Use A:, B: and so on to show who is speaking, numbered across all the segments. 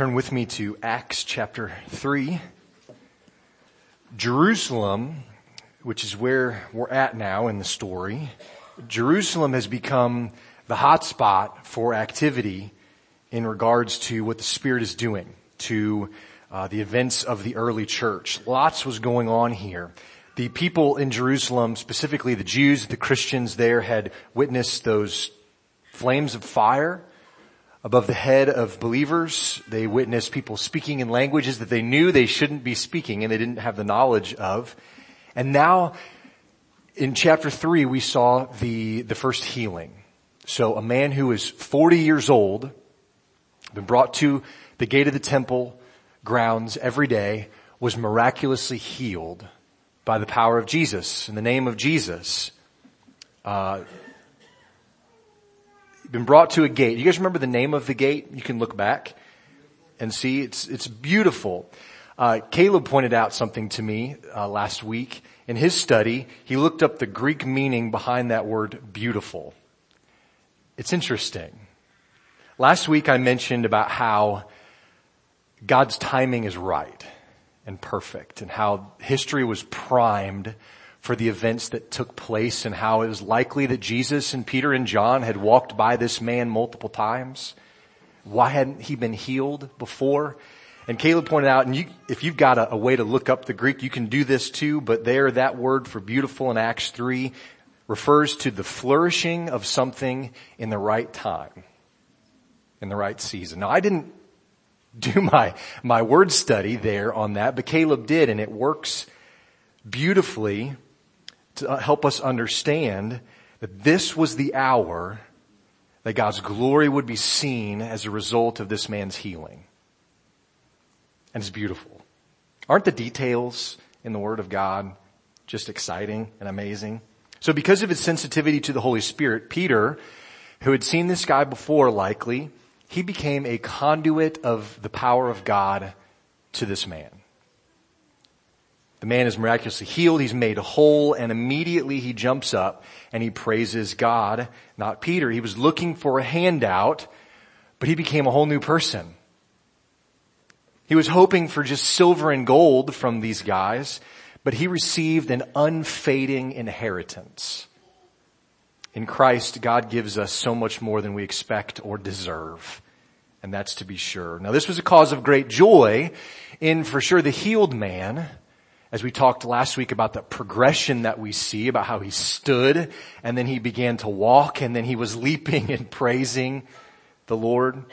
A: Turn with me to Acts chapter 3. Jerusalem, which is where we're at now in the story, Jerusalem has become the hot spot for activity in regards to what the Spirit is doing to uh, the events of the early church. Lots was going on here. The people in Jerusalem, specifically the Jews, the Christians there had witnessed those flames of fire above the head of believers. They witnessed people speaking in languages that they knew they shouldn't be speaking and they didn't have the knowledge of. And now in chapter three, we saw the, the first healing. So a man who is 40 years old, been brought to the gate of the temple grounds every day, was miraculously healed by the power of Jesus, in the name of Jesus. Uh, been brought to a gate. You guys remember the name of the gate? You can look back and see. It's, it's beautiful. Uh, Caleb pointed out something to me uh, last week. In his study, he looked up the Greek meaning behind that word beautiful. It's interesting. Last week I mentioned about how God's timing is right and perfect and how history was primed for the events that took place and how it was likely that Jesus and Peter and John had walked by this man multiple times. Why hadn't he been healed before? And Caleb pointed out, and you, if you've got a, a, way to look up the Greek, you can do this too, but there that word for beautiful in Acts 3 refers to the flourishing of something in the right time, in the right season. Now I didn't do my, my word study there on that, but Caleb did, and it works beautifully to help us understand that this was the hour that God's glory would be seen as a result of this man's healing. And it's beautiful. Aren't the details in the Word of God just exciting and amazing? So because of his sensitivity to the Holy Spirit, Peter, who had seen this guy before likely, he became a conduit of the power of God to this man. The man is miraculously healed. He's made whole and immediately he jumps up and he praises God, not Peter. He was looking for a handout, but he became a whole new person. He was hoping for just silver and gold from these guys, but he received an unfading inheritance. In Christ, God gives us so much more than we expect or deserve. And that's to be sure. Now this was a cause of great joy in for sure the healed man, as we talked last week about the progression that we see about how he stood and then he began to walk and then he was leaping and praising the Lord.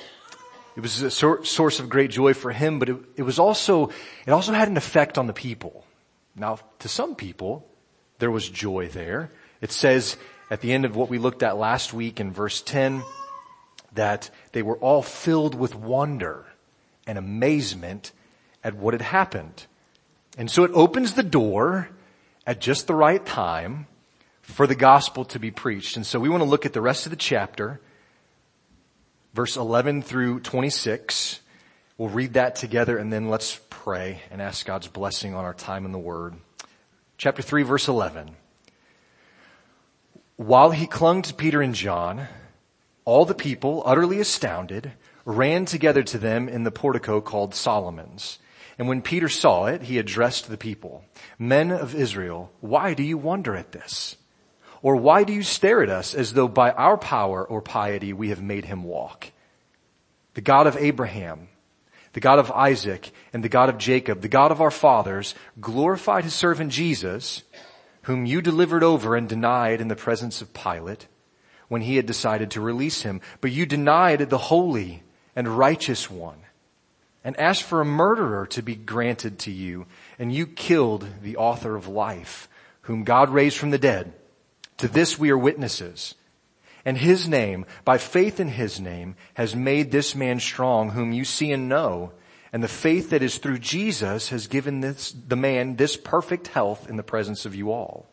A: It was a source of great joy for him, but it, it was also, it also had an effect on the people. Now, to some people, there was joy there. It says at the end of what we looked at last week in verse 10 that they were all filled with wonder and amazement at what had happened. And so it opens the door at just the right time for the gospel to be preached. And so we want to look at the rest of the chapter, verse 11 through 26. We'll read that together and then let's pray and ask God's blessing on our time in the Word. Chapter 3 verse 11. While he clung to Peter and John, all the people, utterly astounded, ran together to them in the portico called Solomon's. And when Peter saw it, he addressed the people, Men of Israel, why do you wonder at this? Or why do you stare at us as though by our power or piety we have made him walk? The God of Abraham, the God of Isaac, and the God of Jacob, the God of our fathers, glorified his servant Jesus, whom you delivered over and denied in the presence of Pilate when he had decided to release him. But you denied the holy and righteous one and asked for a murderer to be granted to you, and you killed the author of life, whom God raised from the dead. To this we are witnesses. And his name, by faith in his name, has made this man strong whom you see and know. And the faith that is through Jesus has given this, the man this perfect health in the presence of you all.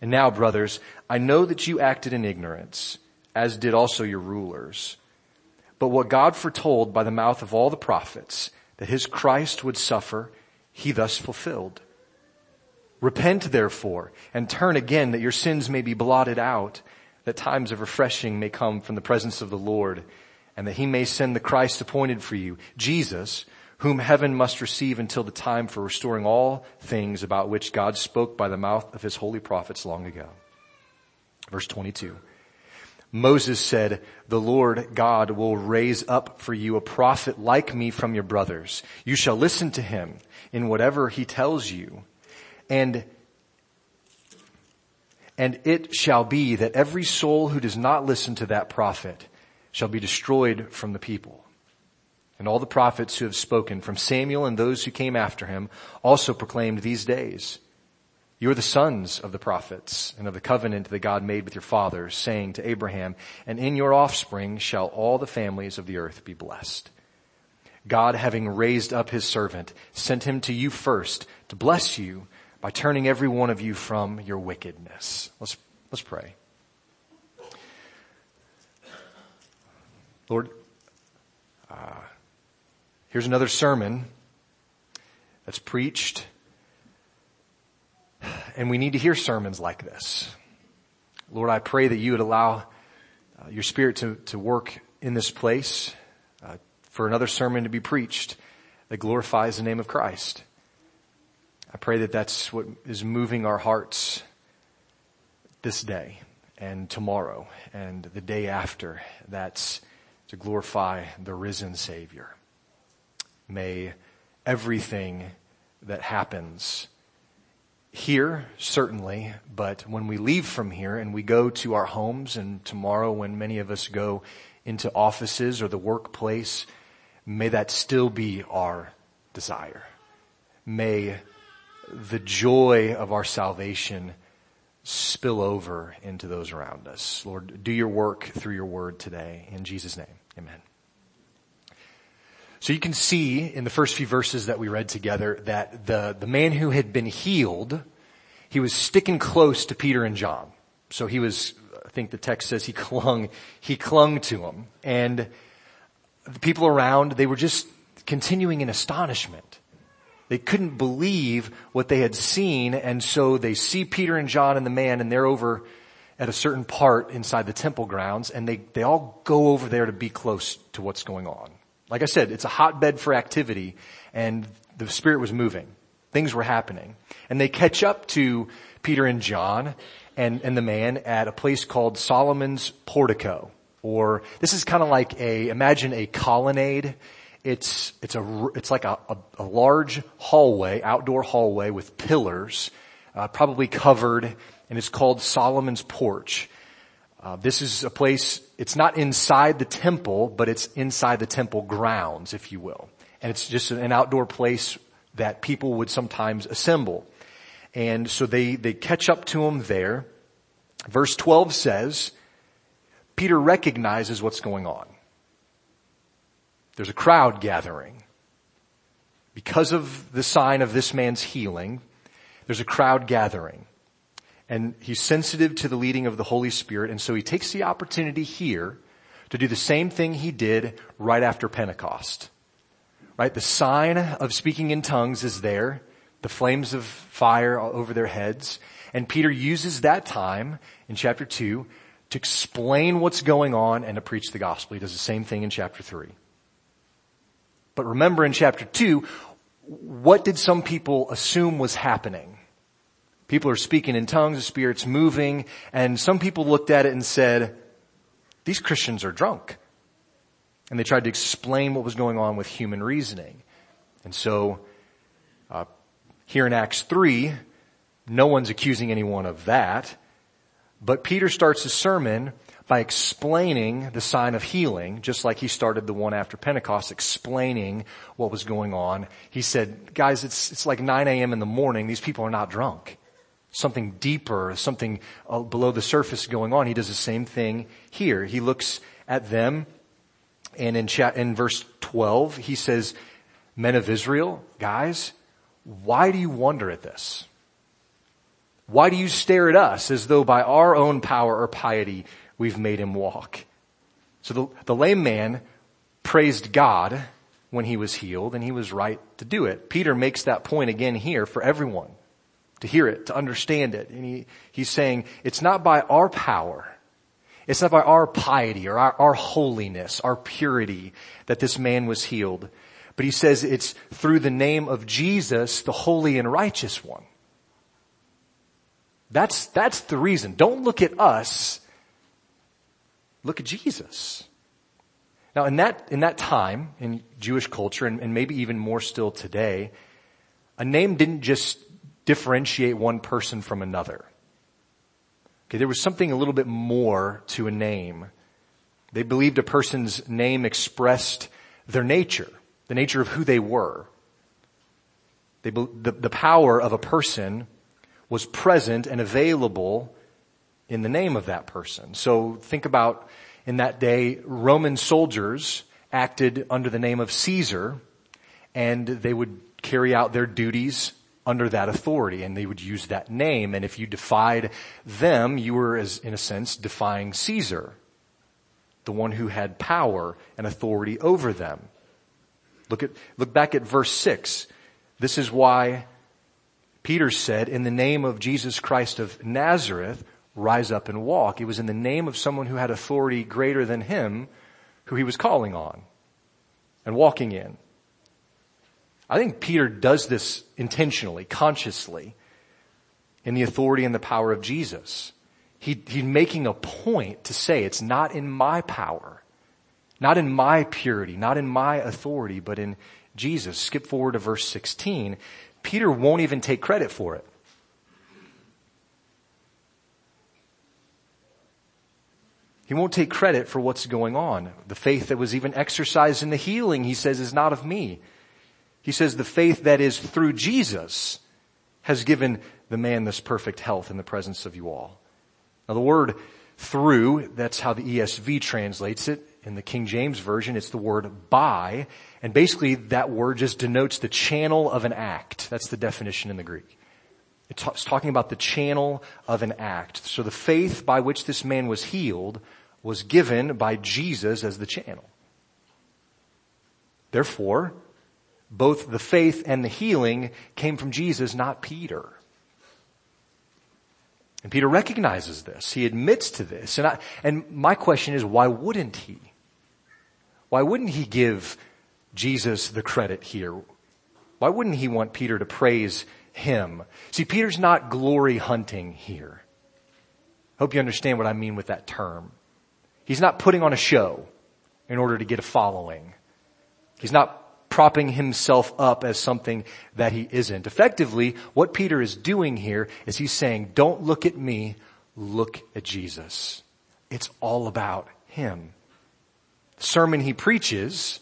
A: And now, brothers, I know that you acted in ignorance, as did also your rulers. But what God foretold by the mouth of all the prophets, that his Christ would suffer, he thus fulfilled. Repent therefore and turn again that your sins may be blotted out, that times of refreshing may come from the presence of the Lord and that he may send the Christ appointed for you, Jesus, whom heaven must receive until the time for restoring all things about which God spoke by the mouth of his holy prophets long ago. Verse 22. Moses said, the Lord God will raise up for you a prophet like me from your brothers. You shall listen to him in whatever he tells you. And and it shall be that every soul who does not listen to that prophet shall be destroyed from the people. And all the prophets who have spoken from Samuel and those who came after him also proclaimed these days. You are the sons of the prophets and of the covenant that God made with your fathers, saying to Abraham, and in your offspring shall all the families of the earth be blessed. God, having raised up his servant, sent him to you first to bless you by turning every one of you from your wickedness. Let's, let's pray. Lord, uh, here's another sermon that's preached, and we need to hear sermons like this. Lord, I pray that you would allow uh, your spirit to, to work in this place uh, for another sermon to be preached that glorifies the name of Christ. I pray that that's what is moving our hearts this day and tomorrow and the day after. That's to glorify the risen Savior. May everything that happens here, certainly, but when we leave from here and we go to our homes and tomorrow when many of us go into offices or the workplace, may that still be our desire. May the joy of our salvation spill over into those around us. Lord, do your work through your word today. In Jesus' name, amen. So you can see in the first few verses that we read together that the, the man who had been healed, he was sticking close to Peter and John. So he was, I think the text says he clung, he clung to them. And the people around, they were just continuing in astonishment. They couldn't believe what they had seen and so they see Peter and John and the man and they're over at a certain part inside the temple grounds and they, they all go over there to be close to what's going on. Like I said, it's a hotbed for activity and the spirit was moving. Things were happening. And they catch up to Peter and John and, and the man at a place called Solomon's Portico. Or this is kind of like a, imagine a colonnade it's, it's a, it's like a, a, a large hallway, outdoor hallway with pillars, uh, probably covered, and it's called Solomon's Porch. Uh, this is a place, it's not inside the temple, but it's inside the temple grounds, if you will. And it's just an outdoor place that people would sometimes assemble. And so they, they catch up to him there. Verse 12 says, Peter recognizes what's going on. There's a crowd gathering. Because of the sign of this man's healing, there's a crowd gathering. And he's sensitive to the leading of the Holy Spirit, and so he takes the opportunity here to do the same thing he did right after Pentecost. Right? The sign of speaking in tongues is there, the flames of fire over their heads, and Peter uses that time in chapter 2 to explain what's going on and to preach the gospel. He does the same thing in chapter 3. But remember in chapter two, what did some people assume was happening? People are speaking in tongues, the Spirit's moving, and some people looked at it and said, these Christians are drunk. And they tried to explain what was going on with human reasoning. And so, uh, here in Acts 3, no one's accusing anyone of that. But Peter starts a sermon by explaining the sign of healing, just like he started the one after Pentecost, explaining what was going on. He said, guys, it's, it's like 9 a.m. in the morning. These people are not drunk. Something deeper, something uh, below the surface going on. He does the same thing here. He looks at them and in chat, in verse 12, he says, men of Israel, guys, why do you wonder at this? Why do you stare at us as though by our own power or piety we've made him walk. So the, the lame man praised God when he was healed and he was right to do it. Peter makes that point again here for everyone to hear it, to understand it. And he, he's saying it's not by our power. It's not by our piety or our, our holiness, our purity that this man was healed. But he says it's through the name of Jesus, the holy and righteous one. That's, that's the reason. Don't look at us. Look at Jesus. Now in that, in that time, in Jewish culture, and, and maybe even more still today, a name didn't just differentiate one person from another. Okay, there was something a little bit more to a name. They believed a person's name expressed their nature, the nature of who they were. They, the, the power of a person was present and available in the name of that person. So think about in that day, Roman soldiers acted under the name of Caesar and they would carry out their duties under that authority and they would use that name. And if you defied them, you were as, in a sense, defying Caesar, the one who had power and authority over them. Look at, look back at verse six. This is why Peter said, in the name of Jesus Christ of Nazareth, rise up and walk. It was in the name of someone who had authority greater than him who he was calling on and walking in. I think Peter does this intentionally, consciously, in the authority and the power of Jesus. He, he's making a point to say it's not in my power, not in my purity, not in my authority, but in Jesus. Skip forward to verse 16. Peter won't even take credit for it. He won't take credit for what's going on. The faith that was even exercised in the healing, he says, is not of me. He says the faith that is through Jesus has given the man this perfect health in the presence of you all. Now the word through, that's how the ESV translates it. In the King James Version, it's the word by. And basically that word just denotes the channel of an act. That's the definition in the Greek. It's talking about the channel of an act. So the faith by which this man was healed was given by Jesus as the channel. Therefore, both the faith and the healing came from Jesus, not Peter. And Peter recognizes this. He admits to this. And I, and my question is, why wouldn't he? Why wouldn't he give Jesus the credit here? Why wouldn't he want Peter to praise him? See, Peter's not glory hunting here. Hope you understand what I mean with that term. He's not putting on a show in order to get a following. He's not propping himself up as something that he isn't. Effectively, what Peter is doing here is he's saying, don't look at me, look at Jesus. It's all about him. The sermon he preaches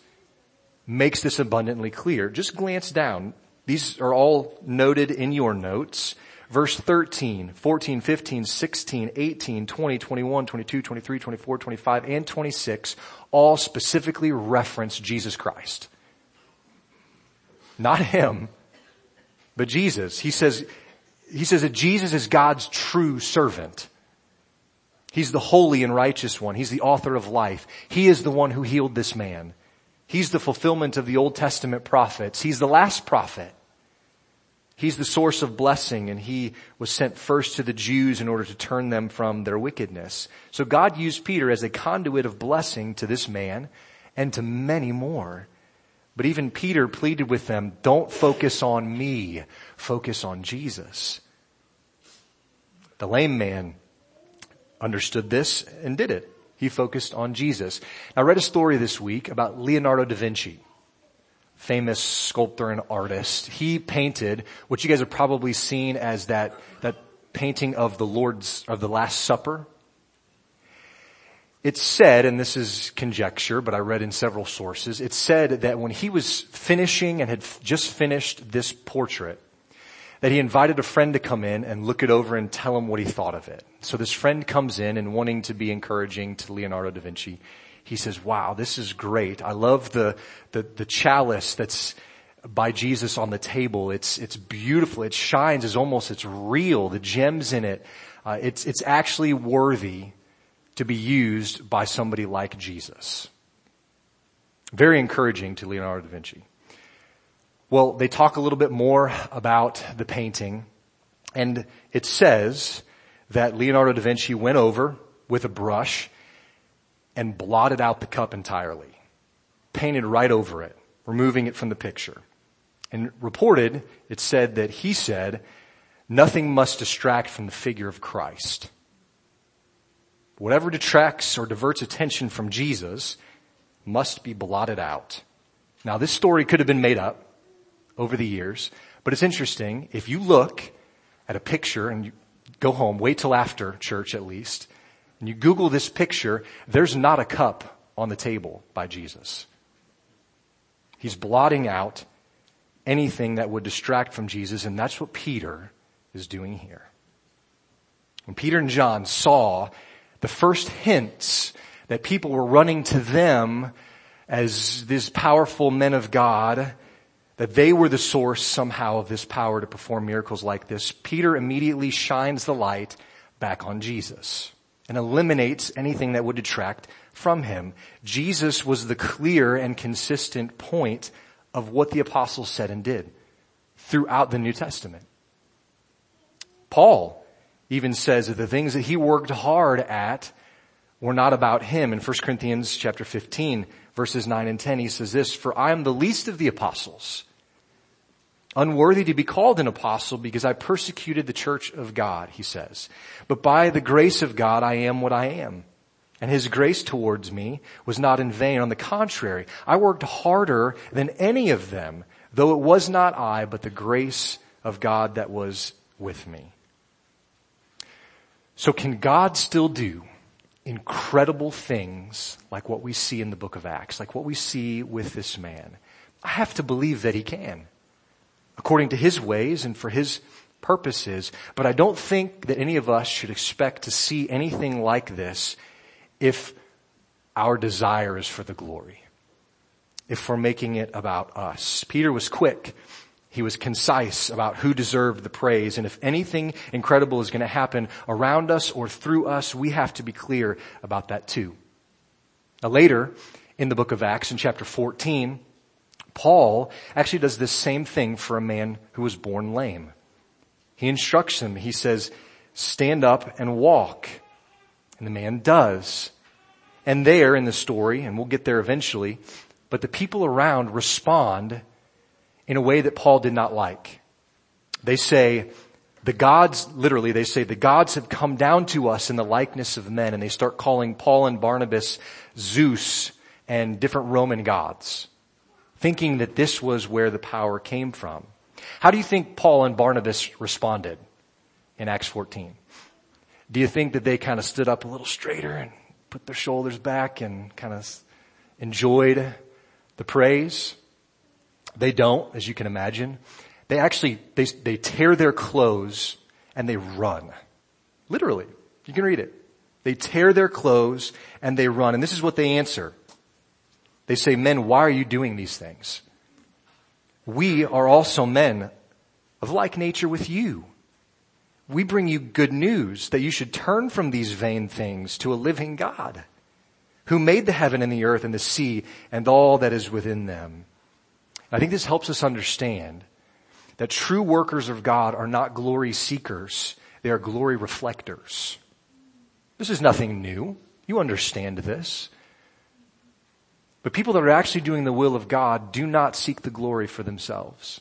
A: makes this abundantly clear. Just glance down. These are all noted in your notes verse 13, 14, 15, 16, 18, 20, 21, 22, 23, 24, 25, and 26 all specifically reference Jesus Christ. Not him, but Jesus. He says, he says that Jesus is God's true servant. He's the holy and righteous one. He's the author of life. He is the one who healed this man. He's the fulfillment of the Old Testament prophets. He's the last prophet. He's the source of blessing and he was sent first to the Jews in order to turn them from their wickedness. So God used Peter as a conduit of blessing to this man and to many more. But even Peter pleaded with them, don't focus on me, focus on Jesus. The lame man understood this and did it. He focused on Jesus. I read a story this week about Leonardo da Vinci famous sculptor and artist. He painted what you guys have probably seen as that, that painting of the Lord's, of the Last Supper. It's said, and this is conjecture, but I read in several sources, it's said that when he was finishing and had just finished this portrait, that he invited a friend to come in and look it over and tell him what he thought of it. So this friend comes in and wanting to be encouraging to Leonardo da Vinci, he says, wow, this is great. I love the, the, the chalice that's by Jesus on the table. It's, it's beautiful. It shines as almost, it's real. The gems in it. Uh, it's, it's actually worthy to be used by somebody like Jesus. Very encouraging to Leonardo da Vinci. Well, they talk a little bit more about the painting and it says that Leonardo da Vinci went over with a brush and blotted out the cup entirely, painted right over it, removing it from the picture. And reported, it said that he said, nothing must distract from the figure of Christ. Whatever detracts or diverts attention from Jesus must be blotted out. Now this story could have been made up over the years, but it's interesting. If you look at a picture and you go home, wait till after church at least, and you Google this picture, there's not a cup on the table by Jesus. He's blotting out anything that would distract from Jesus, and that's what Peter is doing here. When Peter and John saw the first hints that people were running to them as these powerful men of God, that they were the source somehow of this power to perform miracles like this, Peter immediately shines the light back on Jesus and eliminates anything that would detract from him. Jesus was the clear and consistent point of what the apostles said and did throughout the New Testament. Paul even says that the things that he worked hard at were not about him. In 1 Corinthians chapter 15 verses 9 and 10 he says this, for I am the least of the apostles, unworthy to be called an apostle because I persecuted the church of God, he says. But by the grace of God I am what I am. And his grace towards me was not in vain. On the contrary, I worked harder than any of them, though it was not I, but the grace of God that was with me. So can God still do incredible things like what we see in the book of Acts, like what we see with this man? I have to believe that he can, according to his ways and for his purposes, but I don't think that any of us should expect to see anything like this if our desire is for the glory. If we're making it about us. Peter was quick he was concise about who deserved the praise. And if anything incredible is going to happen around us or through us, we have to be clear about that too. Now later in the book of Acts in chapter 14, Paul actually does this same thing for a man who was born lame. He instructs him. He says, stand up and walk. And the man does. And there in the story, and we'll get there eventually, but the people around respond in a way that Paul did not like. They say, the gods, literally, they say, the gods have come down to us in the likeness of men, and they start calling Paul and Barnabas Zeus and different Roman gods, thinking that this was where the power came from. How do you think Paul and Barnabas responded in Acts 14? Do you think that they kind of stood up a little straighter and put their shoulders back and kind of enjoyed the praise? They don't, as you can imagine. They actually, they, they tear their clothes and they run. Literally. You can read it. They tear their clothes and they run. And this is what they answer. They say, men, why are you doing these things? We are also men of like nature with you. We bring you good news that you should turn from these vain things to a living God who made the heaven and the earth and the sea and all that is within them I think this helps us understand that true workers of God are not glory seekers. They are glory reflectors. This is nothing new. You understand this. But people that are actually doing the will of God do not seek the glory for themselves.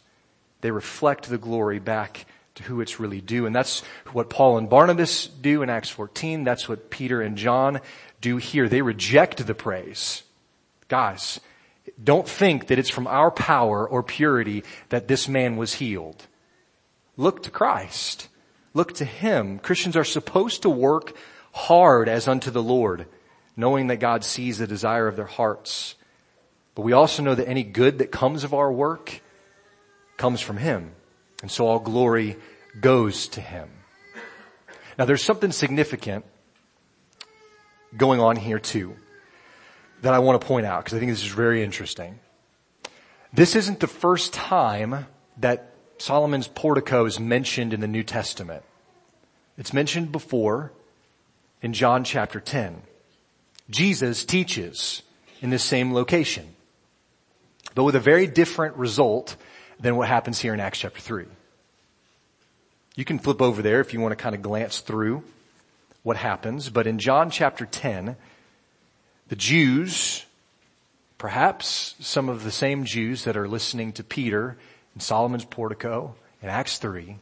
A: They reflect the glory back to who it's really due. And that's what Paul and Barnabas do in Acts 14. That's what Peter and John do here. They reject the praise. Guys, don't think that it's from our power or purity that this man was healed. Look to Christ. Look to Him. Christians are supposed to work hard as unto the Lord, knowing that God sees the desire of their hearts. But we also know that any good that comes of our work comes from Him. And so all glory goes to Him. Now there's something significant going on here too that I want to point out because I think this is very interesting. This isn't the first time that Solomon's portico is mentioned in the New Testament. It's mentioned before in John chapter 10. Jesus teaches in this same location, but with a very different result than what happens here in Acts chapter 3. You can flip over there if you want to kind of glance through what happens, but in John chapter 10, The Jews, perhaps some of the same Jews that are listening to Peter in Solomon's portico in Acts 3,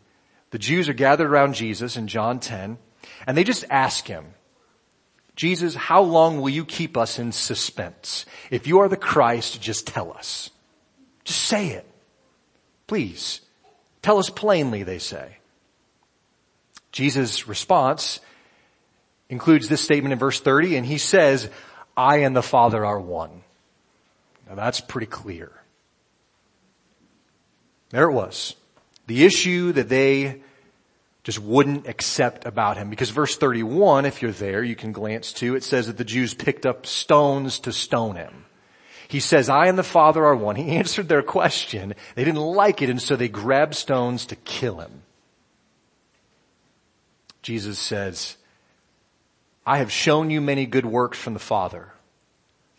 A: the Jews are gathered around Jesus in John 10 and they just ask him, Jesus, how long will you keep us in suspense? If you are the Christ, just tell us. Just say it. Please. Tell us plainly, they say. Jesus' response includes this statement in verse 30 and he says, I and the Father are one. Now that's pretty clear. There it was. The issue that they just wouldn't accept about him. Because verse 31, if you're there, you can glance to, it says that the Jews picked up stones to stone him. He says, I and the Father are one. He answered their question. They didn't like it and so they grabbed stones to kill him. Jesus says, I have shown you many good works from the Father.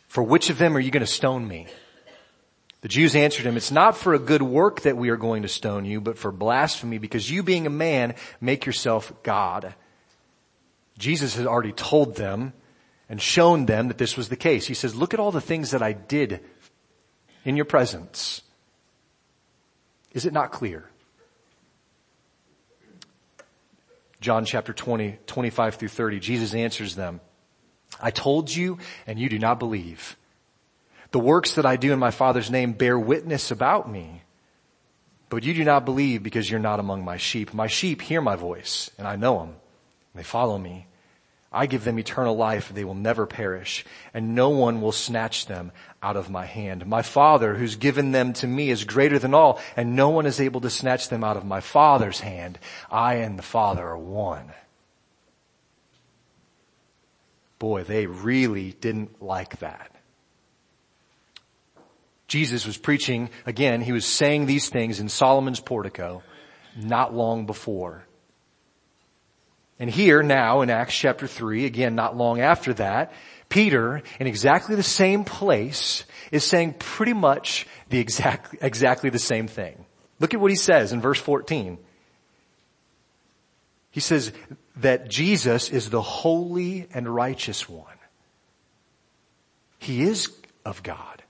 A: For which of them are you going to stone me? The Jews answered him, it's not for a good work that we are going to stone you, but for blasphemy because you being a man make yourself God. Jesus had already told them and shown them that this was the case. He says, look at all the things that I did in your presence. Is it not clear? John chapter 20, 25 through 30, Jesus answers them, I told you and you do not believe. The works that I do in my Father's name bear witness about me. But you do not believe because you're not among my sheep. My sheep hear my voice and I know them. And They follow me. I give them eternal life. and They will never perish and no one will snatch them out of my hand. My father who's given them to me is greater than all and no one is able to snatch them out of my father's hand. I and the father are one. Boy, they really didn't like that. Jesus was preaching, again, he was saying these things in Solomon's portico not long before. And here now in Acts chapter 3, again not long after that, Peter in exactly the same place is saying pretty much the exact, exactly the same thing. Look at what he says in verse 14. He says that Jesus is the holy and righteous one. He is of God.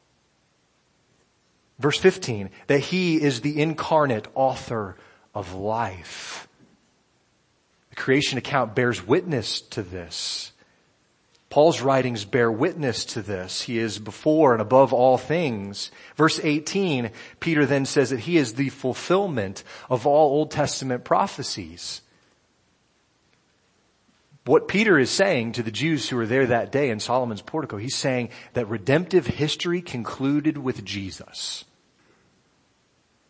A: Verse 15, that he is the incarnate author of life. Creation account bears witness to this. Paul's writings bear witness to this. He is before and above all things. Verse 18, Peter then says that he is the fulfillment of all Old Testament prophecies. What Peter is saying to the Jews who were there that day in Solomon's portico, he's saying that redemptive history concluded with Jesus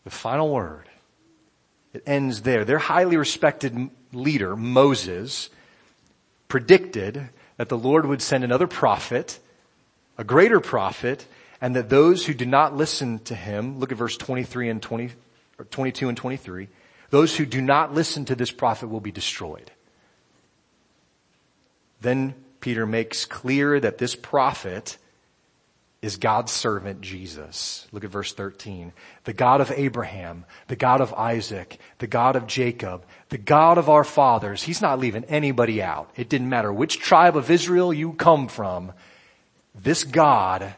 A: the final word. It ends there. Their highly respected leader, Moses, predicted that the Lord would send another prophet, a greater prophet, and that those who did not listen to him, look at verse 23 and 20, or 22 and 23, those who do not listen to this prophet will be destroyed. Then Peter makes clear that this prophet is God's servant Jesus. Look at verse 13. The God of Abraham, the God of Isaac, the God of Jacob, the God of our fathers. He's not leaving anybody out. It didn't matter which tribe of Israel you come from. This God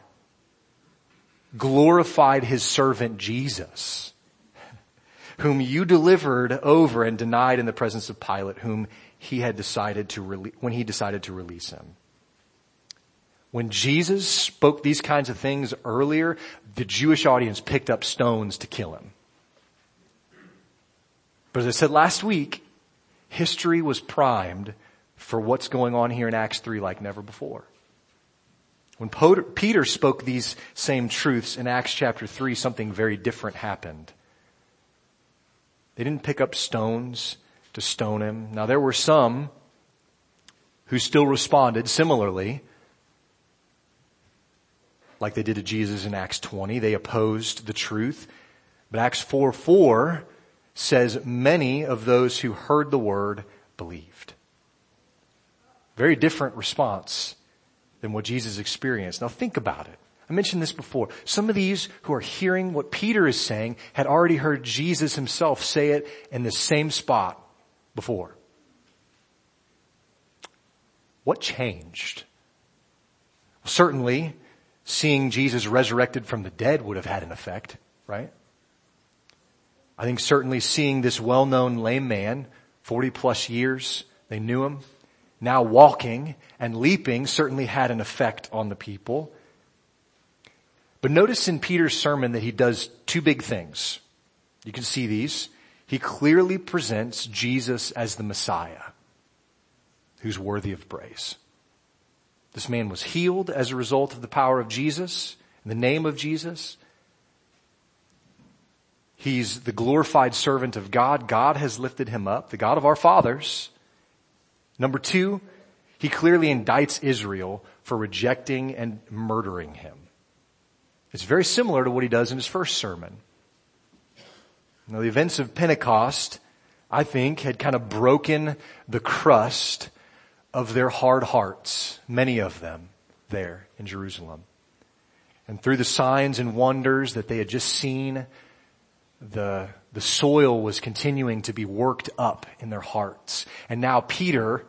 A: glorified his servant Jesus, whom you delivered over and denied in the presence of Pilate, whom he had decided to when he decided to release him. When Jesus spoke these kinds of things earlier, the Jewish audience picked up stones to kill him. But as I said last week, history was primed for what's going on here in Acts 3 like never before. When Peter spoke these same truths in Acts chapter 3, something very different happened. They didn't pick up stones to stone him. Now there were some who still responded similarly like they did to Jesus in Acts 20. They opposed the truth. But Acts 4 4 says many of those who heard the word believed. Very different response than what Jesus experienced. Now think about it. I mentioned this before. Some of these who are hearing what Peter is saying had already heard Jesus himself say it in the same spot before. What changed? Certainly, seeing Jesus resurrected from the dead would have had an effect, right? I think certainly seeing this well-known lame man, 40 plus years, they knew him, now walking and leaping certainly had an effect on the people. But notice in Peter's sermon that he does two big things. You can see these. He clearly presents Jesus as the Messiah who's worthy of praise. This man was healed as a result of the power of Jesus, in the name of Jesus. He's the glorified servant of God. God has lifted him up, the God of our fathers. Number two, he clearly indicts Israel for rejecting and murdering him. It's very similar to what he does in his first sermon. Now the events of Pentecost, I think, had kind of broken the crust of their hard hearts, many of them there in Jerusalem. And through the signs and wonders that they had just seen, the, the soil was continuing to be worked up in their hearts. And now Peter,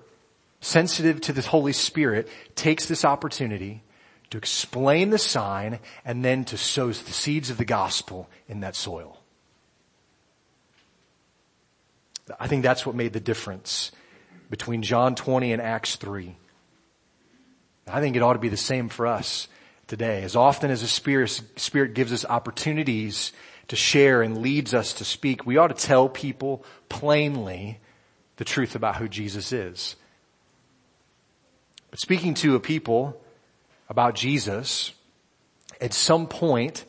A: sensitive to the Holy Spirit, takes this opportunity to explain the sign and then to sow the seeds of the gospel in that soil. I think that's what made the difference between John 20 and Acts 3. I think it ought to be the same for us today. As often as the Spirit, Spirit gives us opportunities to share and leads us to speak, we ought to tell people plainly the truth about who Jesus is. But speaking to a people about Jesus at some point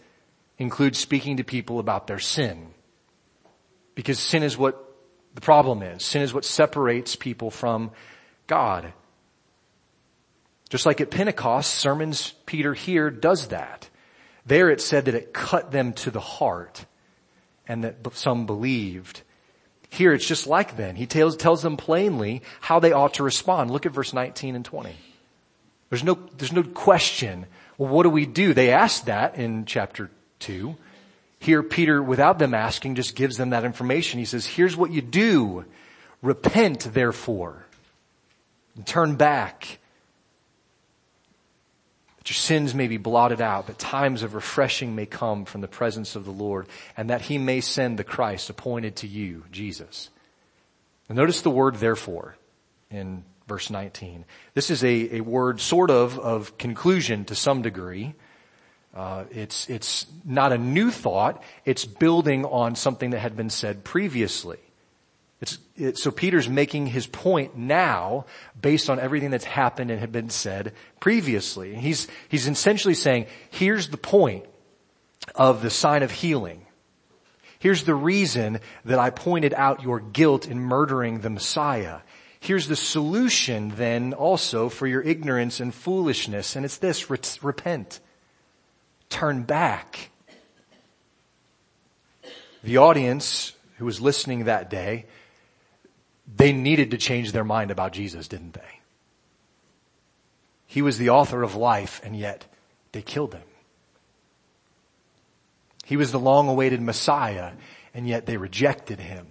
A: includes speaking to people about their sin. Because sin is what the problem is. Sin is what separates people from God. Just like at Pentecost, sermons Peter here does that. There it said that it cut them to the heart and that some believed. Here it's just like then. He tells, tells them plainly how they ought to respond. Look at verse 19 and 20. There's no, there's no question. Well, what do we do? They asked that in chapter 2. Here Peter, without them asking, just gives them that information. He says, here's what you do. Repent therefore. And turn back. That your sins may be blotted out, that times of refreshing may come from the presence of the Lord, and that he may send the Christ appointed to you, Jesus. And notice the word therefore in verse 19. This is a, a word sort of of conclusion to some degree. Uh, it's it's not a new thought. It's building on something that had been said previously. It's, it, so Peter's making his point now based on everything that's happened and had been said previously. He's he's essentially saying, here's the point of the sign of healing. Here's the reason that I pointed out your guilt in murdering the Messiah. Here's the solution then also for your ignorance and foolishness, and it's this: repent turn back. The audience who was listening that day, they needed to change their mind about Jesus, didn't they? He was the author of life and yet they killed him. He was the long awaited Messiah and yet they rejected him.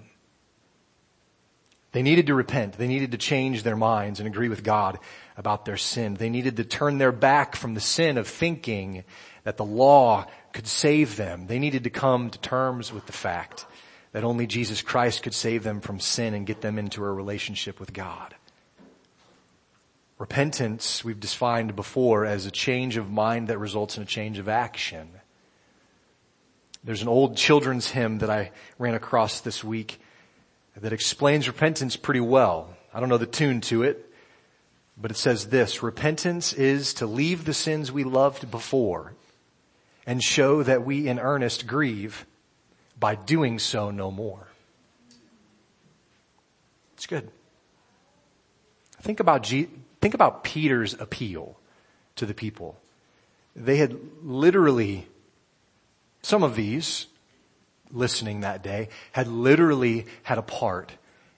A: They needed to repent. They needed to change their minds and agree with God about their sin. They needed to turn their back from the sin of thinking that the law could save them. They needed to come to terms with the fact that only Jesus Christ could save them from sin and get them into a relationship with God. Repentance, we've defined before as a change of mind that results in a change of action. There's an old children's hymn that I ran across this week that explains repentance pretty well. I don't know the tune to it, but it says this, repentance is to leave the sins we loved before and show that we in earnest grieve by doing so no more. It's good. Think about, think about Peter's appeal to the people. They had literally, some of these listening that day had literally had a part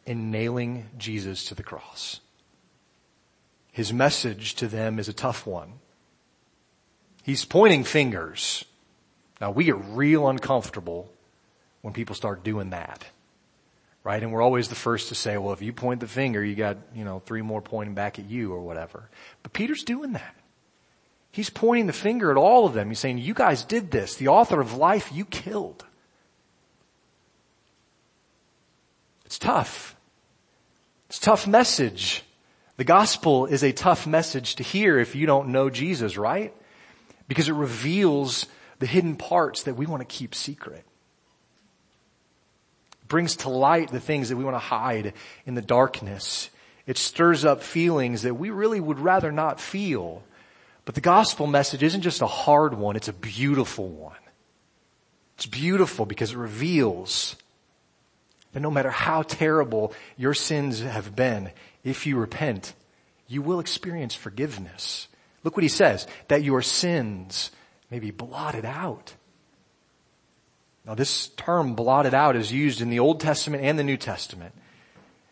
A: in nailing Jesus to the cross. His message to them is a tough one. He's pointing fingers. Now we get real uncomfortable when people start doing that. Right? And we're always the first to say, well, if you point the finger, you got, you know, three more pointing back at you or whatever. But Peter's doing that. He's pointing the finger at all of them. He's saying, you guys did this. The author of life you killed. It's tough. It's a tough message. The gospel is a tough message to hear if you don't know Jesus, right? Because it reveals the hidden parts that we want to keep secret. It brings to light the things that we want to hide in the darkness. It stirs up feelings that we really would rather not feel. But the gospel message isn't just a hard one, it's a beautiful one. It's beautiful because it reveals that no matter how terrible your sins have been, if you repent, you will experience forgiveness. Look what he says, that your sins may be blotted out. Now this term blotted out is used in the Old Testament and the New Testament.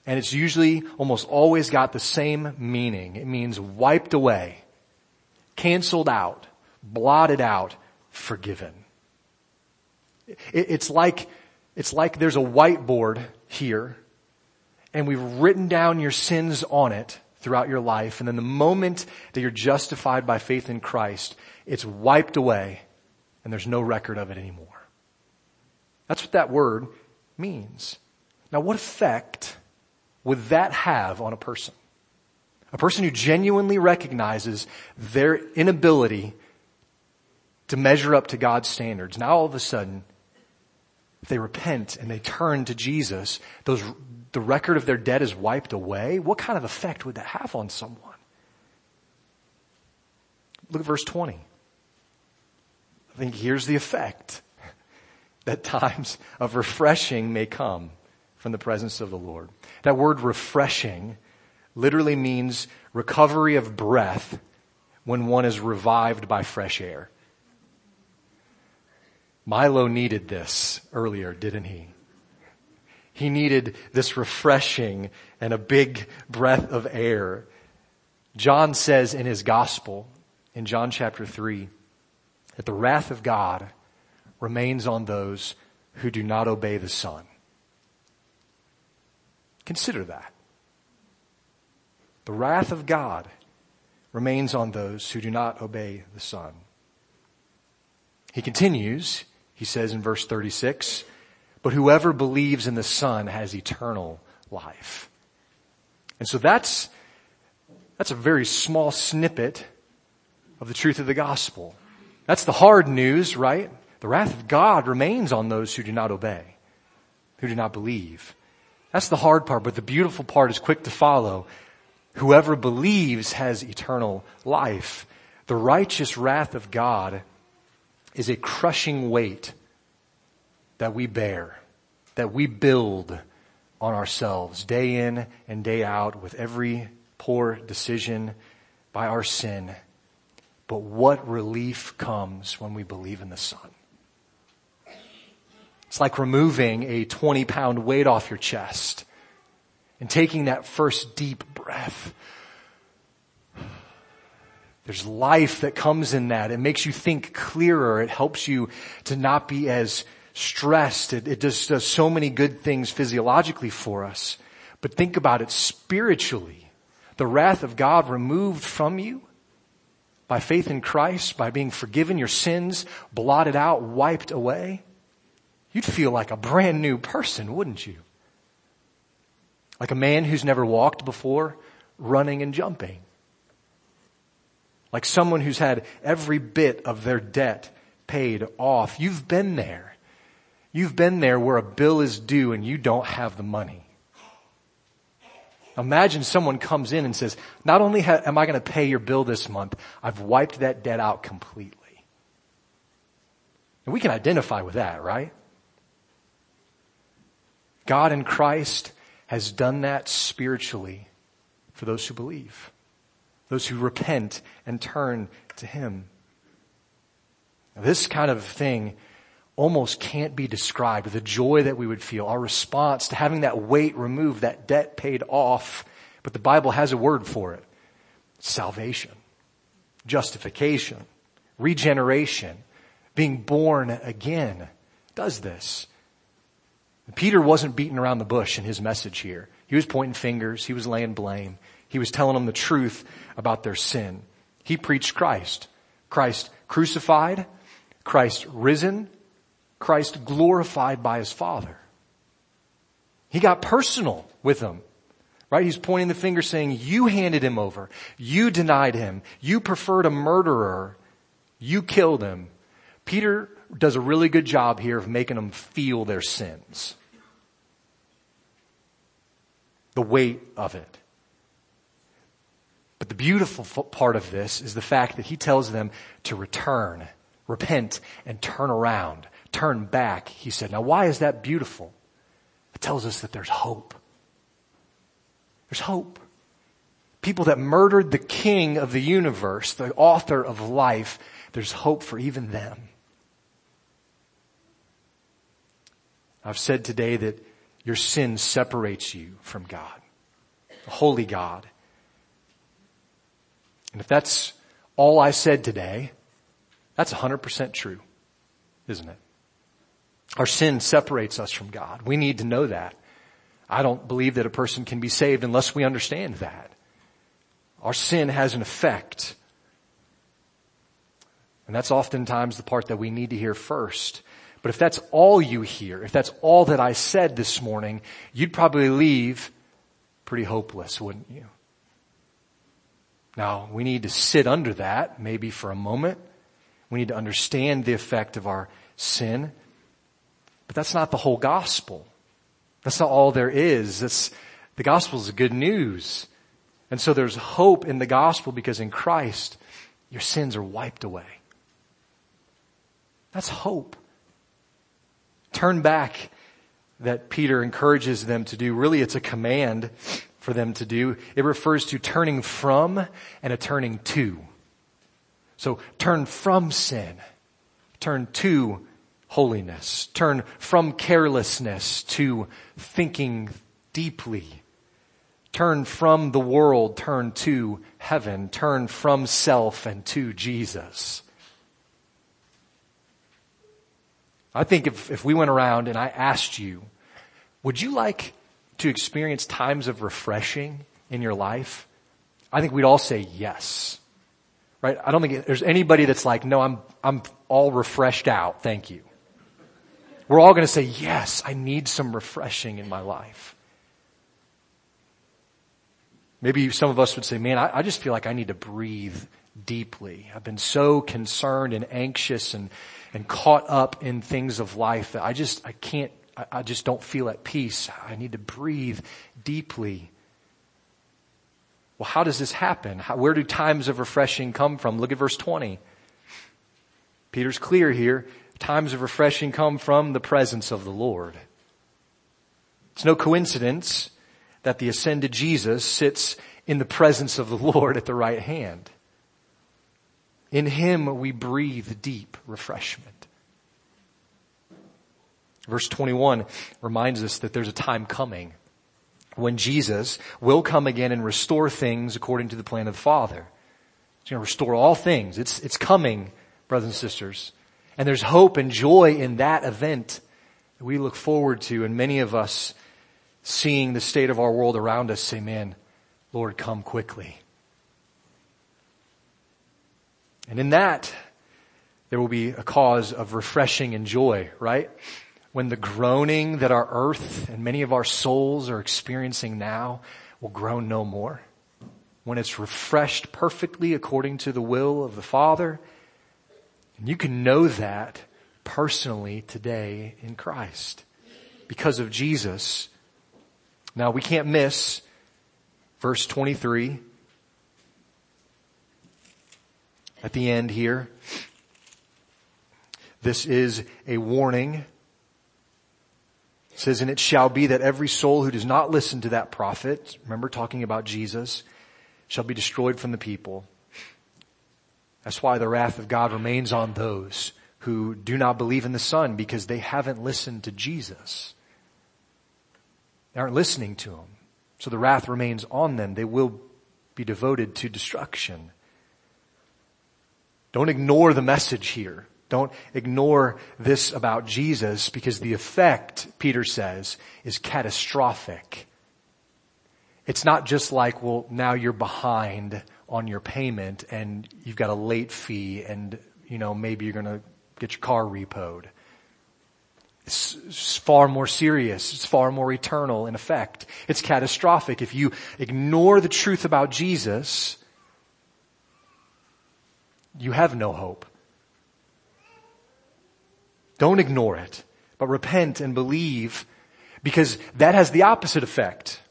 A: And it's usually almost always got the same meaning. It means wiped away canceled out, blotted out, forgiven. It's like, it's like there's a whiteboard here and we've written down your sins on it throughout your life. And then the moment that you're justified by faith in Christ, it's wiped away and there's no record of it anymore. That's what that word means. Now what effect would that have on a person? A person who genuinely recognizes their inability to measure up to God's standards. Now all of a sudden, if they repent and they turn to Jesus, those, the record of their debt is wiped away. What kind of effect would that have on someone? Look at verse 20. I think here's the effect that times of refreshing may come from the presence of the Lord. That word refreshing literally means recovery of breath when one is revived by fresh air. Milo needed this earlier, didn't he? He needed this refreshing and a big breath of air. John says in his gospel, in John chapter 3, that the wrath of God remains on those who do not obey the Son. Consider that. The wrath of God remains on those who do not obey the Son. He continues, he says in verse 36, but whoever believes in the Son has eternal life. And so that's, that's a very small snippet of the truth of the gospel. That's the hard news, right? The wrath of God remains on those who do not obey, who do not believe. That's the hard part, but the beautiful part is quick to follow. Whoever believes has eternal life. The righteous wrath of God is a crushing weight that we bear, that we build on ourselves day in and day out with every poor decision by our sin. But what relief comes when we believe in the Son? It's like removing a 20 pound weight off your chest and taking that first deep breath. There's life that comes in that. It makes you think clearer. It helps you to not be as stressed. It, it just does so many good things physiologically for us. But think about it spiritually. The wrath of God removed from you by faith in Christ, by being forgiven, your sins blotted out, wiped away. You'd feel like a brand new person, wouldn't you? Like a man who's never walked before, running and jumping. Like someone who's had every bit of their debt paid off. You've been there. You've been there where a bill is due and you don't have the money. Imagine someone comes in and says, not only am I going to pay your bill this month, I've wiped that debt out completely. And we can identify with that, right? God in Christ has done that spiritually for those who believe, those who repent and turn to Him. This kind of thing almost can't be described. The joy that we would feel, our response to having that weight removed, that debt paid off. But the Bible has a word for it. Salvation, justification, regeneration, being born again does this. Peter wasn't beating around the bush in his message here. He was pointing fingers. He was laying blame. He was telling them the truth about their sin. He preached Christ. Christ crucified, Christ risen, Christ glorified by his Father. He got personal with them. Right? He's pointing the finger saying, you handed him over. You denied him. You preferred a murderer. You killed him. Peter does a really good job here of making them feel their sins. The weight of it. But the beautiful part of this is the fact that he tells them to return, repent, and turn around, turn back. He said, now why is that beautiful? It tells us that there's hope. There's hope. People that murdered the king of the universe, the author of life, there's hope for even them. I've said today that your sin separates you from God, the holy God. And if that's all I said today, that's 100% true, isn't it? Our sin separates us from God. We need to know that. I don't believe that a person can be saved unless we understand that. Our sin has an effect. And that's oftentimes the part that we need to hear first. But if that's all you hear, if that's all that I said this morning, you'd probably leave pretty hopeless, wouldn't you? Now, we need to sit under that, maybe for a moment. We need to understand the effect of our sin. But that's not the whole gospel. That's not all there is. That's, the gospel is good news. And so there's hope in the gospel because in Christ, your sins are wiped away. That's hope. Turn back that Peter encourages them to do. Really, it's a command for them to do. It refers to turning from and a turning to. So turn from sin. Turn to holiness. Turn from carelessness to thinking deeply. Turn from the world, turn to heaven. Turn from self and to Jesus. I think if, if we went around and I asked you, would you like to experience times of refreshing in your life? I think we'd all say yes. Right? I don't think there's anybody that's like, no, I'm, I'm all refreshed out. Thank you. We're all going to say, yes, I need some refreshing in my life. Maybe some of us would say, man, I, I, just feel like I need to breathe deeply. I've been so concerned and anxious and, and caught up in things of life that I just, I can't, I, I just don't feel at peace. I need to breathe deeply. Well, how does this happen? How, where do times of refreshing come from? Look at verse 20. Peter's clear here times of refreshing come from the presence of the Lord. It's no coincidence that the ascended Jesus sits in the presence of the Lord at the right hand. In Him we breathe deep refreshment. Verse 21 reminds us that there's a time coming when Jesus will come again and restore things according to the plan of the Father. He's going to restore all things. It's, it's coming, brothers and sisters. And there's hope and joy in that event that we look forward to. And many of us seeing the state of our world around us say, man, Lord, come quickly. And in that, there will be a cause of refreshing and joy, right? When the groaning that our earth and many of our souls are experiencing now will groan no more. When it's refreshed perfectly according to the will of the Father and you can know that personally today in Christ because of Jesus. Now we can't miss verse 23 at the end here. This is a warning. Says, and it shall be that every soul who does not listen to that prophet, remember talking about Jesus, shall be destroyed from the people. That's why the wrath of God remains on those who do not believe in the Son because they haven't listened to Jesus. They aren't listening to Him. So the wrath remains on them. They will be devoted to destruction. Don't ignore the message here. Don't ignore this about Jesus because the effect, Peter says, is catastrophic. It's not just like, well, now you're behind on your payment and you've got a late fee and, you know, maybe you're going to get your car repoed. It's, far more serious. It's far more eternal in effect. It's catastrophic. If you ignore the truth about Jesus, you have no hope. Don't ignore it, but repent and believe because that has the opposite effect.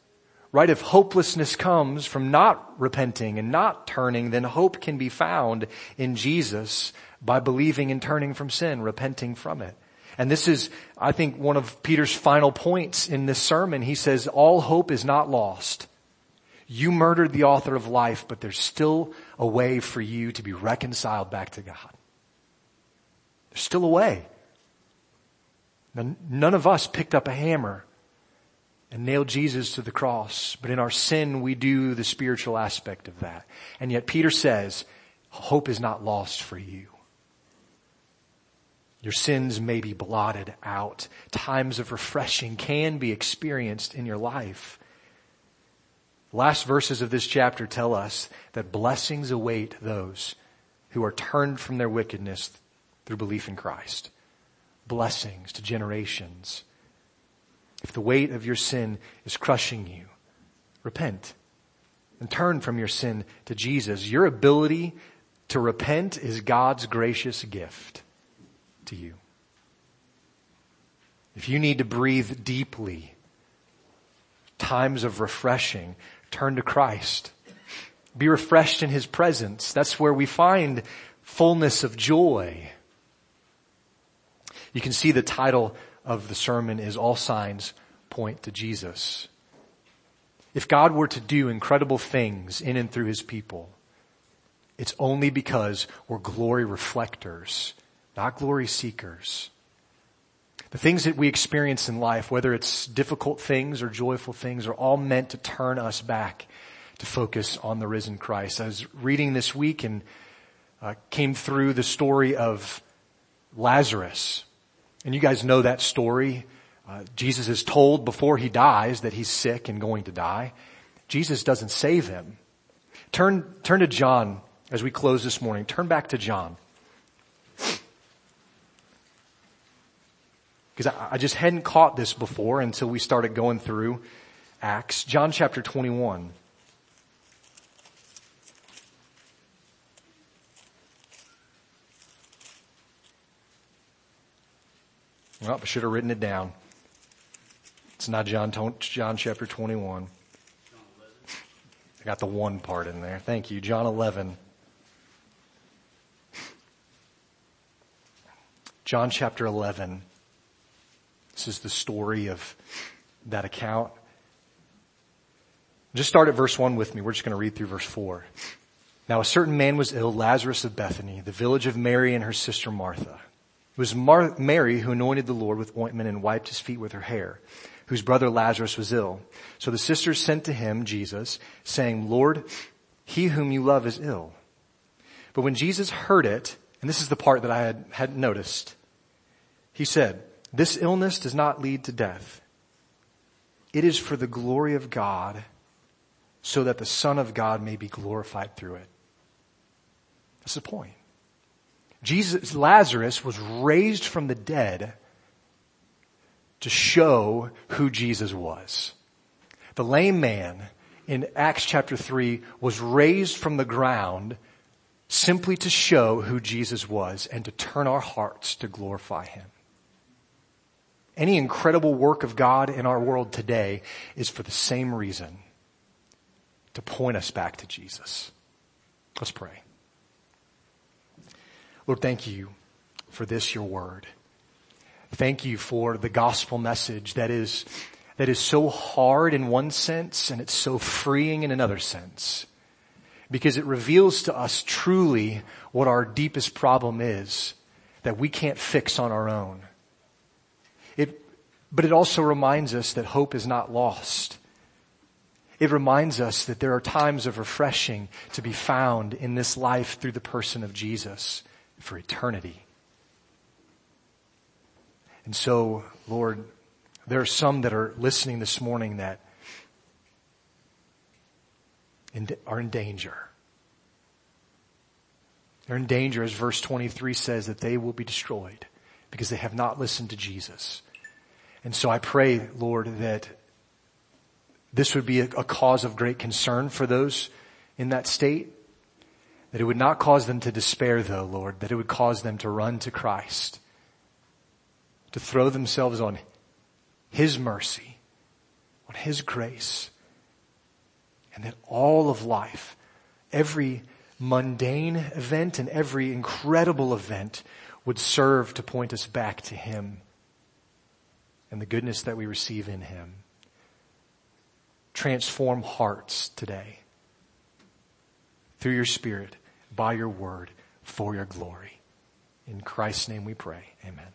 A: Right? If hopelessness comes from not repenting and not turning, then hope can be found in Jesus by believing and turning from sin, repenting from it. And this is, I think, one of Peter's final points in this sermon. He says, all hope is not lost. You murdered the author of life, but there's still a way for you to be reconciled back to God. There's still a way. None of us picked up a hammer and nailed Jesus to the cross. But in our sin, we do the spiritual aspect of that. And yet Peter says, hope is not lost for you. Your sins may be blotted out. Times of refreshing can be experienced in your life. last verses of this chapter tell us that blessings await those who are turned from their wickedness through belief in Christ. Blessings to generations. If the weight of your sin is crushing you, repent and turn from your sin to Jesus. Your ability to repent is God's gracious gift to you. If you need to breathe deeply, times of refreshing, turn to Christ. Be refreshed in His presence. That's where we find fullness of joy. You can see the title of the sermon is All Signs Point to Jesus. If God were to do incredible things in and through His people, it's only because we're glory reflectors, not glory seekers. The things that we experience in life, whether it's difficult things or joyful things, are all meant to turn us back to focus on the risen Christ. I was reading this week and uh, came through the story of Lazarus. And you guys know that story. Uh, Jesus is told before he dies that he's sick and going to die. Jesus doesn't save him. Turn, turn to John as we close this morning. Turn back to John. Because I, I just hadn't caught this before until we started going through Acts. John chapter 21. Well, I should have written it down. It's not John, John chapter 21. I got the one part in there. Thank you. John 11. John chapter 11. This is the story of that account. Just start at verse 1 with me. We're just going to read through verse 4. Now a certain man was ill, Lazarus of Bethany, the village of Mary and her sister Martha. It was Mar- Mary who anointed the Lord with ointment and wiped his feet with her hair, whose brother Lazarus was ill. So the sisters sent to him, Jesus, saying, Lord, he whom you love is ill. But when Jesus heard it, and this is the part that I had, hadn't noticed, he said, this illness does not lead to death. It is for the glory of God so that the Son of God may be glorified through it. That's the point. Jesus, Lazarus was raised from the dead to show who Jesus was. The lame man in Acts chapter 3 was raised from the ground simply to show who Jesus was and to turn our hearts to glorify him. Any incredible work of God in our world today is for the same reason to point us back to Jesus. Let's pray. Lord, thank you for this, your word. Thank you for the gospel message that is, that is so hard in one sense and it's so freeing in another sense. Because it reveals to us truly what our deepest problem is that we can't fix on our own. It, but it also reminds us that hope is not lost. It reminds us that there are times of refreshing to be found in this life through the person of Jesus for eternity. And so, Lord, there are some that are listening this morning that are in danger. They're in danger, as verse 23 says, that they will be destroyed because they have not listened to Jesus. And so I pray, Lord, that this would be a, a cause of great concern for those in that state. That it would not cause them to despair though, Lord, that it would cause them to run to Christ, to throw themselves on His mercy, on His grace, and that all of life, every mundane event and every incredible event would serve to point us back to Him and the goodness that we receive in Him. Transform hearts today through your Spirit, by your word, for your glory. In Christ's name we pray. Amen.